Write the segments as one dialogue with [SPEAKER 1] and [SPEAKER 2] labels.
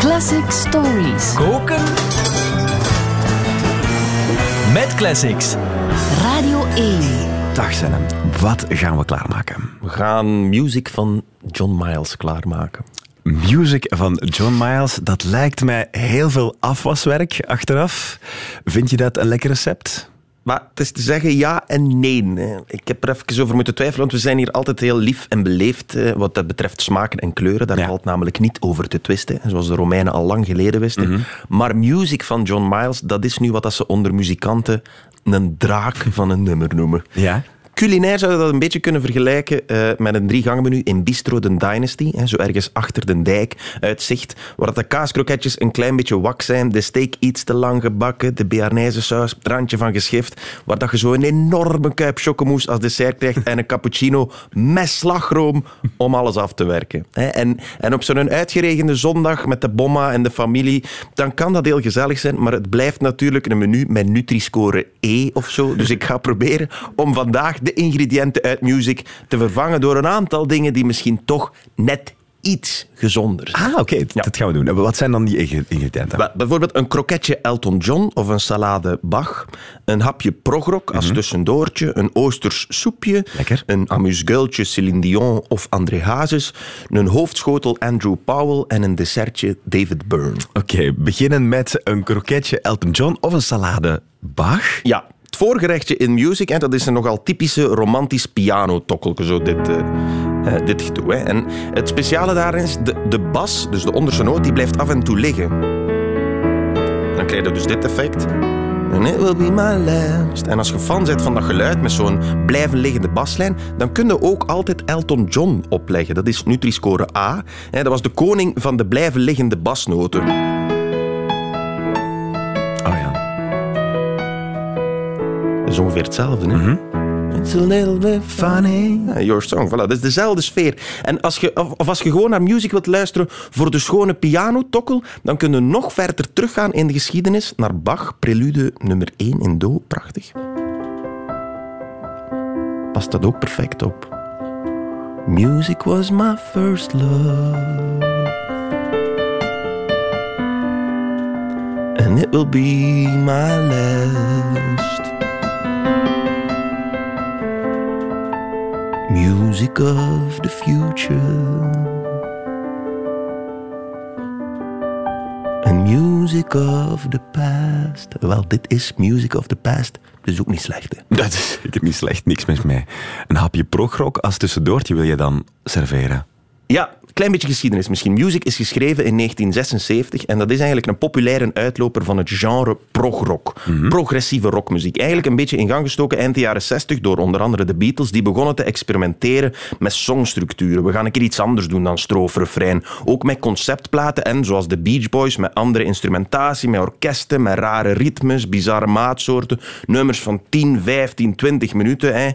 [SPEAKER 1] Classic Stories.
[SPEAKER 2] Koken. Met classics.
[SPEAKER 1] Radio 1.
[SPEAKER 3] Dag Senne, wat gaan we klaarmaken?
[SPEAKER 4] We gaan music van John Miles klaarmaken.
[SPEAKER 3] Music van John Miles, dat lijkt mij heel veel afwaswerk achteraf. Vind je dat een lekker recept?
[SPEAKER 4] Maar het is te zeggen ja en nee. Ik heb er even over moeten twijfelen, want we zijn hier altijd heel lief en beleefd wat dat betreft smaken en kleuren. Daar
[SPEAKER 3] Ja.
[SPEAKER 4] valt namelijk niet over te twisten, zoals de Romeinen al lang geleden wisten. Maar music van John Miles, dat is nu wat dat ze onder muzikanten een draak van een nummer noemen.
[SPEAKER 3] Ja.
[SPEAKER 4] Culinair zou je dat een beetje kunnen vergelijken eh, met een driegangenmenu in Bistro de Dynasty. Hè, zo ergens achter de dijk, uitzicht, waar de kaaskroketjes een klein beetje wak zijn, de steak iets te lang gebakken, de Bearnaise saus, randje van geschift, waar dat je zo een enorme kuip chocomousse als dessert krijgt en een cappuccino met slagroom om alles af te werken. Hè, en, en op zo'n uitgeregende zondag met de bomma en de familie, dan kan dat heel gezellig zijn, maar het blijft natuurlijk een menu met Nutri-score E of zo. Dus ik ga proberen om vandaag de ingrediënten uit music te vervangen door een aantal dingen die misschien toch net iets gezonder zijn.
[SPEAKER 3] Ah, oké, dat gaan we doen. En Wat zijn dan die ingrediënten?
[SPEAKER 4] Bijvoorbeeld een kroketje Elton John of een salade Bach. Een hapje progrok als tussendoortje. Een oosters soepje.
[SPEAKER 3] Lekker.
[SPEAKER 4] Een amuse-gueultje Céline Dion of André Hazes. Een hoofdschotel Andrew Powell. En een dessertje David Byrne.
[SPEAKER 3] Oké, beginnen met een kroketje Elton John of een salade Bach.
[SPEAKER 4] Ja, het voorgerechtje in music, hè, dat is een nogal typische romantisch pianotokkelke, zo dit, eh, eh, dit. Hè. En het speciale daarin is, de, de bas, dus de onderste noot, die blijft af en toe liggen. Dan krijg je dus dit effect. And it will be my last. En als je fan bent van dat geluid met zo'n blijven liggende baslijn, dan kun je ook altijd Elton John opleggen. Dat is Nutri-score A. Dat was de koning van de blijven liggende basnoten. Is ongeveer hetzelfde, hè? It's a little bit funny. Ja, your song, voilà. Dat is dezelfde sfeer. En als je, of, of als je gewoon naar muziek wilt luisteren voor de schone pianotokkel, dan kun je nog verder teruggaan in de geschiedenis naar Bach, prelude nummer 1 in Do. Prachtig. Past dat ook perfect op. Music was my first love. And it will be my last. Music of the future. And music of the past. Wel, dit is music of the past. Dus ook niet slecht?
[SPEAKER 3] Dat is zeker niet slecht, niks mis mee. Een hapje progrok als tussendoortje wil je dan serveren.
[SPEAKER 4] Ja, een klein beetje geschiedenis misschien. Music is geschreven in 1976 en dat is eigenlijk een populaire uitloper van het genre progrock. Progressieve rockmuziek. Eigenlijk een beetje in gang gestoken eind de jaren 60 door onder andere de Beatles. Die begonnen te experimenteren met songstructuren. We gaan een keer iets anders doen dan strofe, refrein. Ook met conceptplaten en, zoals de Beach Boys, met andere instrumentatie, met orkesten, met rare ritmes, bizarre maatsoorten. Nummers van 10, 15, 20 minuten. Hè.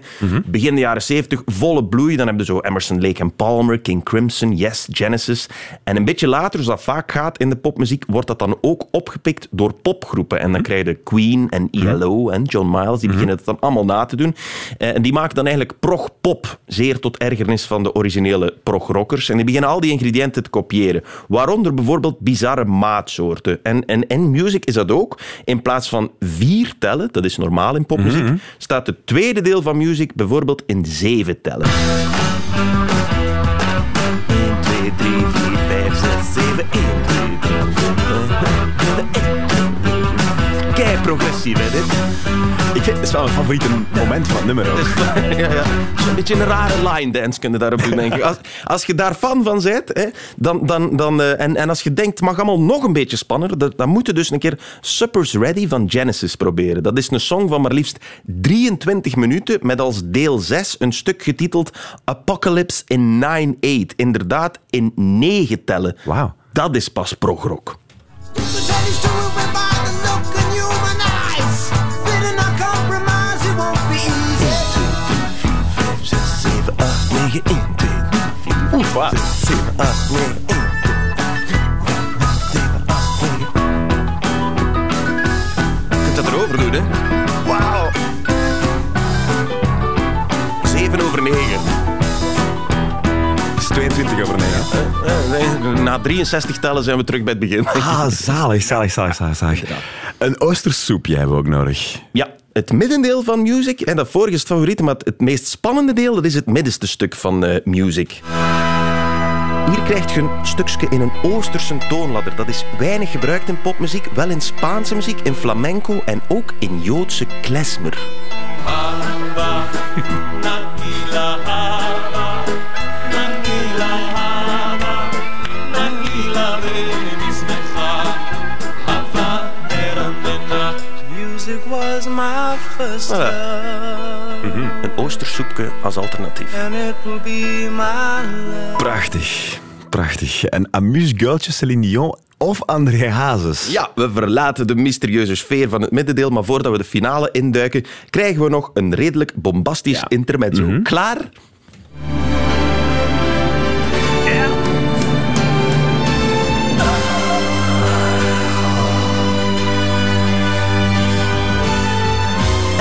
[SPEAKER 4] Begin de jaren 70, volle bloei. Dan hebben we zo Emerson, Lake and Palmer, King Crimson, Yes, Genesis. En een beetje later, zoals dat vaak gaat in de popmuziek, wordt dat dan ook opgepikt door popgroepen. En dan krijg je Queen en ELO en John Miles, die beginnen het dan allemaal na te doen. Eh, En die maken dan eigenlijk prog-pop, zeer tot ergernis van de originele prog-rockers. En die beginnen al die ingrediënten te kopiëren. Waaronder bijvoorbeeld bizarre maatsoorten. En, en in music is dat ook. In plaats van vier tellen, dat is normaal in popmuziek, staat het tweede deel van music bijvoorbeeld in zeven tellen. 3, Kei progressief, hè, dit?
[SPEAKER 3] Ik vind, het is wel mijn favoriete moment van het nummer ook.
[SPEAKER 4] ja, ja. Zo'n beetje een rare line dance kunnen daarop doen, denk ik. Als, als je daar fan van bent, hè, dan, dan, dan, eh, en, en als je denkt, mag allemaal nog een beetje spannender, dan, dan moet je dus een keer Suppers Ready van Genesis proberen. Dat is een song van maar liefst 23 minuten, met als deel 6 een stuk getiteld Apocalypse in 9-8. Inderdaad, in 9 tellen.
[SPEAKER 3] Wauw.
[SPEAKER 4] Dat is pas progrock. 3, 4,
[SPEAKER 3] Oef, wauw.
[SPEAKER 4] 7, 8, 9, 1. Je kunt dat erover doen, hè? Wauw! 7 over 9.
[SPEAKER 3] Het is 22 over 9.
[SPEAKER 4] Eh, nee, Na Na 63 tellen zijn we terug bij het begin.
[SPEAKER 3] Ah, zalig, zalig, zalig, zalig. zalig. Een oostersoepje hebben we ook nodig.
[SPEAKER 4] Ja, het middendeel van Music, en dat vorige is het favoriete, maar het meest spannende deel, dat is het middenste stuk van eh, Music. Hier krijg je een stukje in een Oosterse toonladder. Dat is weinig gebruikt in popmuziek, wel in Spaanse muziek, in flamenco en ook in Joodse klezmer.
[SPEAKER 5] Music was my first
[SPEAKER 4] Een Oostersoepje als alternatief.
[SPEAKER 3] Prachtig, prachtig. En amuse-guiltje Céline Dion of André Hazes.
[SPEAKER 4] Ja, we verlaten de mysterieuze sfeer van het middendeel, maar voordat we de finale induiken, krijgen we nog een redelijk bombastisch intermezzo. Klaar?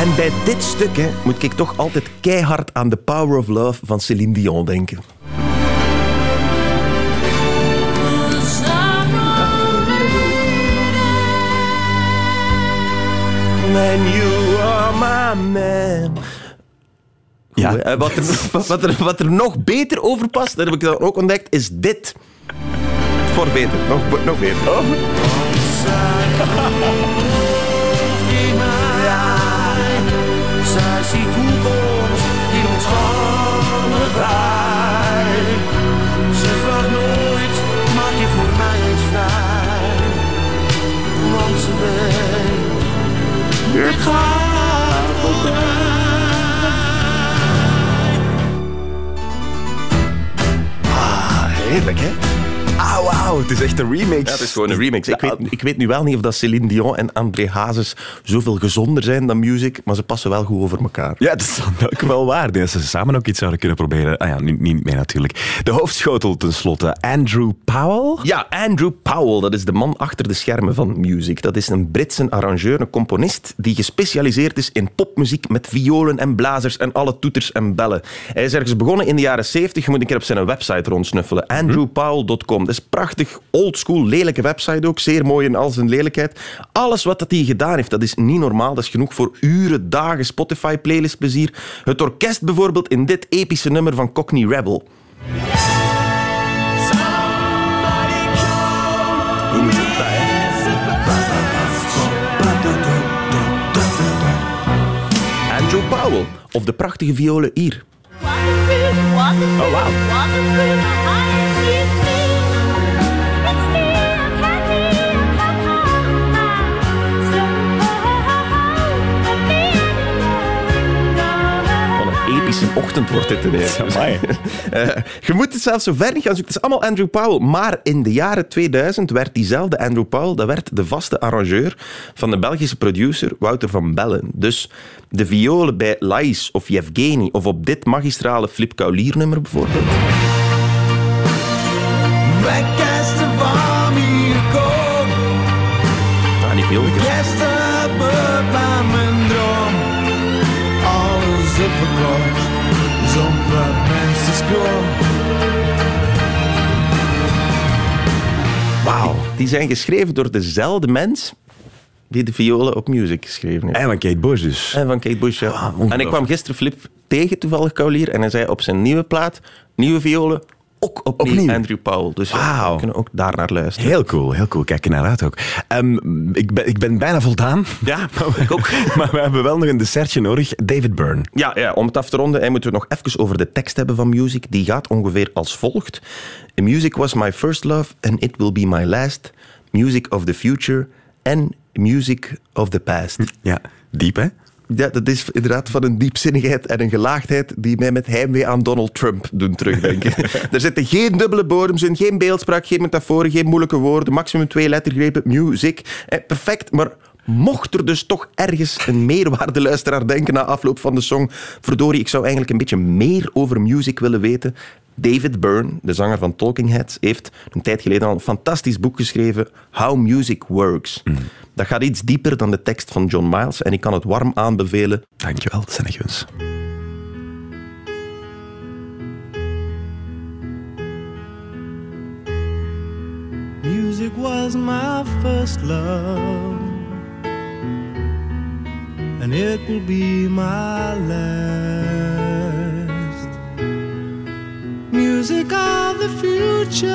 [SPEAKER 4] En bij dit stuk hè, moet ik toch altijd keihard aan The Power of Love van Céline Dion denken. You are my man.
[SPEAKER 3] Ja.
[SPEAKER 4] Goed, wat, er, wat, er, wat er nog beter over past, dat heb ik dan ook ontdekt, is dit. Voor beter, nog, nog beter. Oh.
[SPEAKER 3] Echt een remix.
[SPEAKER 4] Ja, het is gewoon een remix. Ik weet, ik weet nu wel niet of dat Céline Dion en André Hazes zoveel gezonder zijn dan music, maar ze passen wel goed over elkaar.
[SPEAKER 3] Ja, dat is dan ook wel waar. Dat ze samen ook iets zouden kunnen proberen. Ah ja, niet, niet meer natuurlijk. De hoofdschotel tenslotte, Andrew Powell.
[SPEAKER 4] Ja, Andrew Powell, dat is de man achter de schermen van music. Dat is een Britse arrangeur, een componist die gespecialiseerd is in popmuziek met violen en blazers en alle toeters en bellen. Hij is ergens begonnen in de jaren 70. Je moet een keer op zijn website rondsnuffelen. andrewpowell.com. Dat is prachtig, oldschool, lelijke website ook. Zeer mooi in al zijn lelijkheid. Alles wat dat hij gedaan heeft, dat is niet normaal. Dat is genoeg voor uren, dagen Spotify-playlist plezier. Het orkest bijvoorbeeld in dit epische nummer van Cockney Rebel. Andrew Powell. Of de prachtige violen hier.
[SPEAKER 6] Oh, wow.
[SPEAKER 4] Een ochtend wordt dit ineens. Eh, je moet het zelfs zo ver niet gaan zoeken. Het is allemaal Andrew Powell. Maar in de jaren 2000 werd diezelfde Andrew Powell dat werd de vaste arrangeur van de Belgische producer Wouter van Bellen. Dus de violen bij Lais of Yevgeny of op dit magistrale Flip Kaulier nummer bijvoorbeeld. Ah, die violen.
[SPEAKER 5] beste bij mijn droom. Alles is scroll.
[SPEAKER 4] Wauw. Die zijn geschreven door dezelfde mens die de violen op music geschreven heeft.
[SPEAKER 3] En van Kate Bush dus.
[SPEAKER 4] En van Kate Bush, ja.
[SPEAKER 3] ongelooflijk.
[SPEAKER 4] en ik kwam gisteren Flip tegen, toevallig Kaulier, en hij zei op zijn nieuwe plaat, nieuwe violen, ook opnieuw,
[SPEAKER 3] Opnieuw.
[SPEAKER 4] Andrew Powell. Dus we kunnen ook daar naar luisteren.
[SPEAKER 3] Heel cool, heel cool. Kijk er naar uit ook. Ehm, ik, ben, ik ben bijna voldaan.
[SPEAKER 4] Ja, ik ook.
[SPEAKER 3] maar we hebben wel nog een dessertje nodig. David Byrne.
[SPEAKER 4] Ja, ja, om het af te ronden, moeten we nog even over de tekst hebben van Music. Die gaat ongeveer als volgt. Music was my first love and it will be my last. Music of the future and music of the past.
[SPEAKER 3] Ja, diep hè?
[SPEAKER 4] Ja, dat is inderdaad van een diepzinnigheid en een gelaagdheid die mij met heimwee aan Donald Trump doen terugdenken. er zitten geen dubbele bodems in, geen beeldspraak, geen metaforen, geen moeilijke woorden, maximum twee lettergrepen, music. Eh, perfect, maar mocht er dus toch ergens een meerwaardeluisteraar denken na afloop van de song, verdorie, ik zou eigenlijk een beetje meer over music willen weten. David Byrne, de zanger van Talking Heads, heeft een tijd geleden al een fantastisch boek geschreven, How Music Works. Dat gaat iets dieper dan de tekst van John Miles en ik kan het warm aanbevelen.
[SPEAKER 3] Dankjewel, Senneguns.
[SPEAKER 7] was my first love, and it will be my last. Music of the future,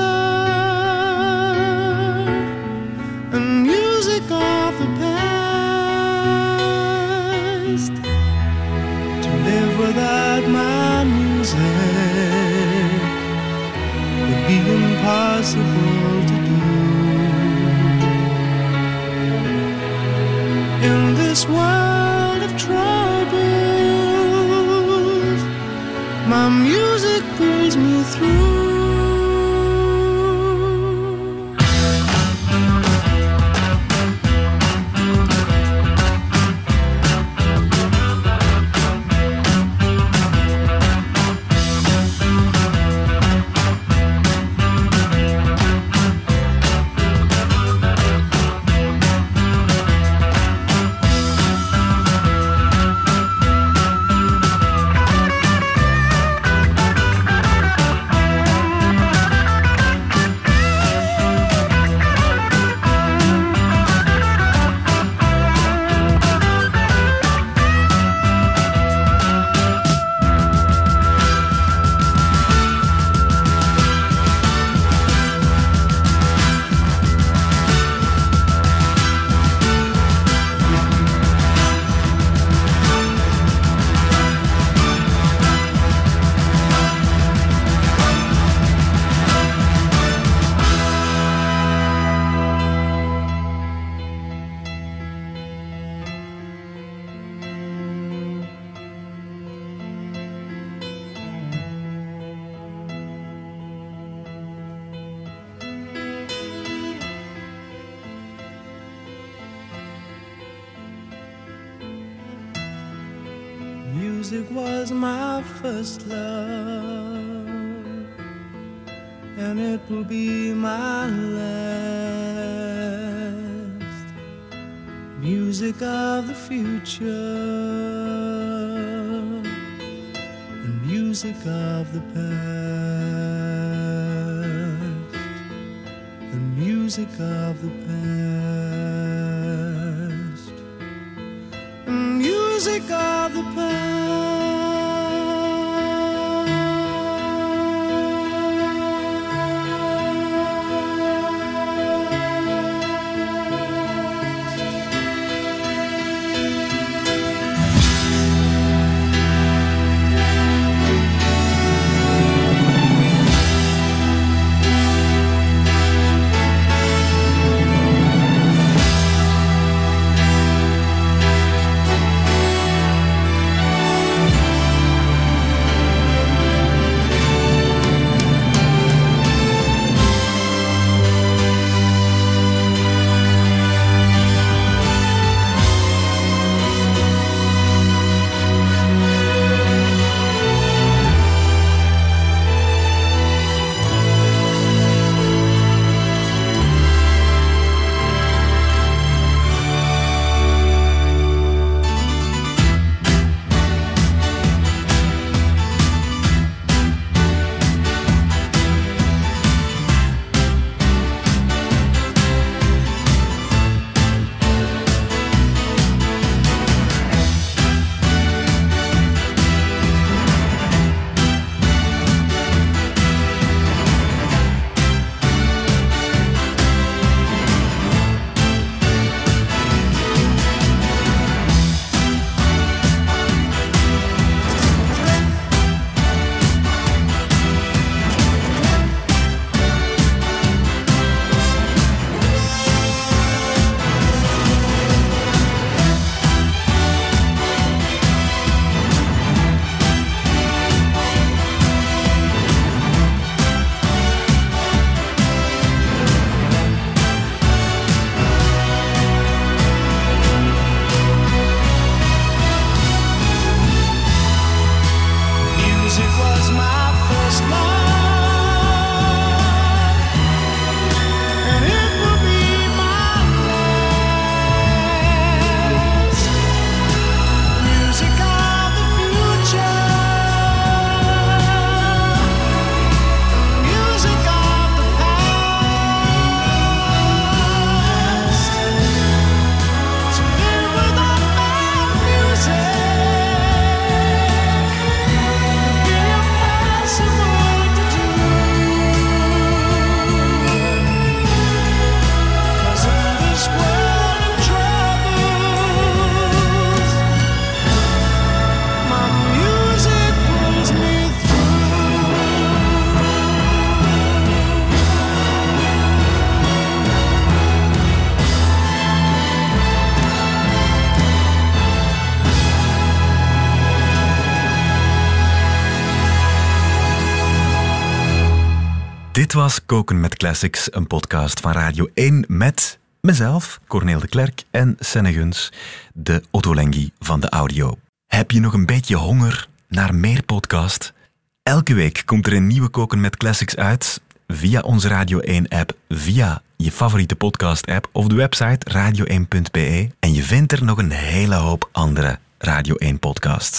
[SPEAKER 7] and music of the past. To live without my music would be impossible to do. In this world my music pulls me through. Music was my first love, and it will be my last. Music of the future, and music of the past, and music of the past music of the past.
[SPEAKER 3] Dit was Koken met Classics, een podcast van Radio 1 met mezelf, Corneel de Klerk en Senne Guns, de Ottolenghi van de audio. Heb je nog een beetje honger naar meer podcast? Elke week komt er een nieuwe Koken met Classics uit via onze Radio 1-app, via je favoriete podcast-app of de website radio1.be. En je vindt er nog een hele hoop andere Radio 1-podcasts.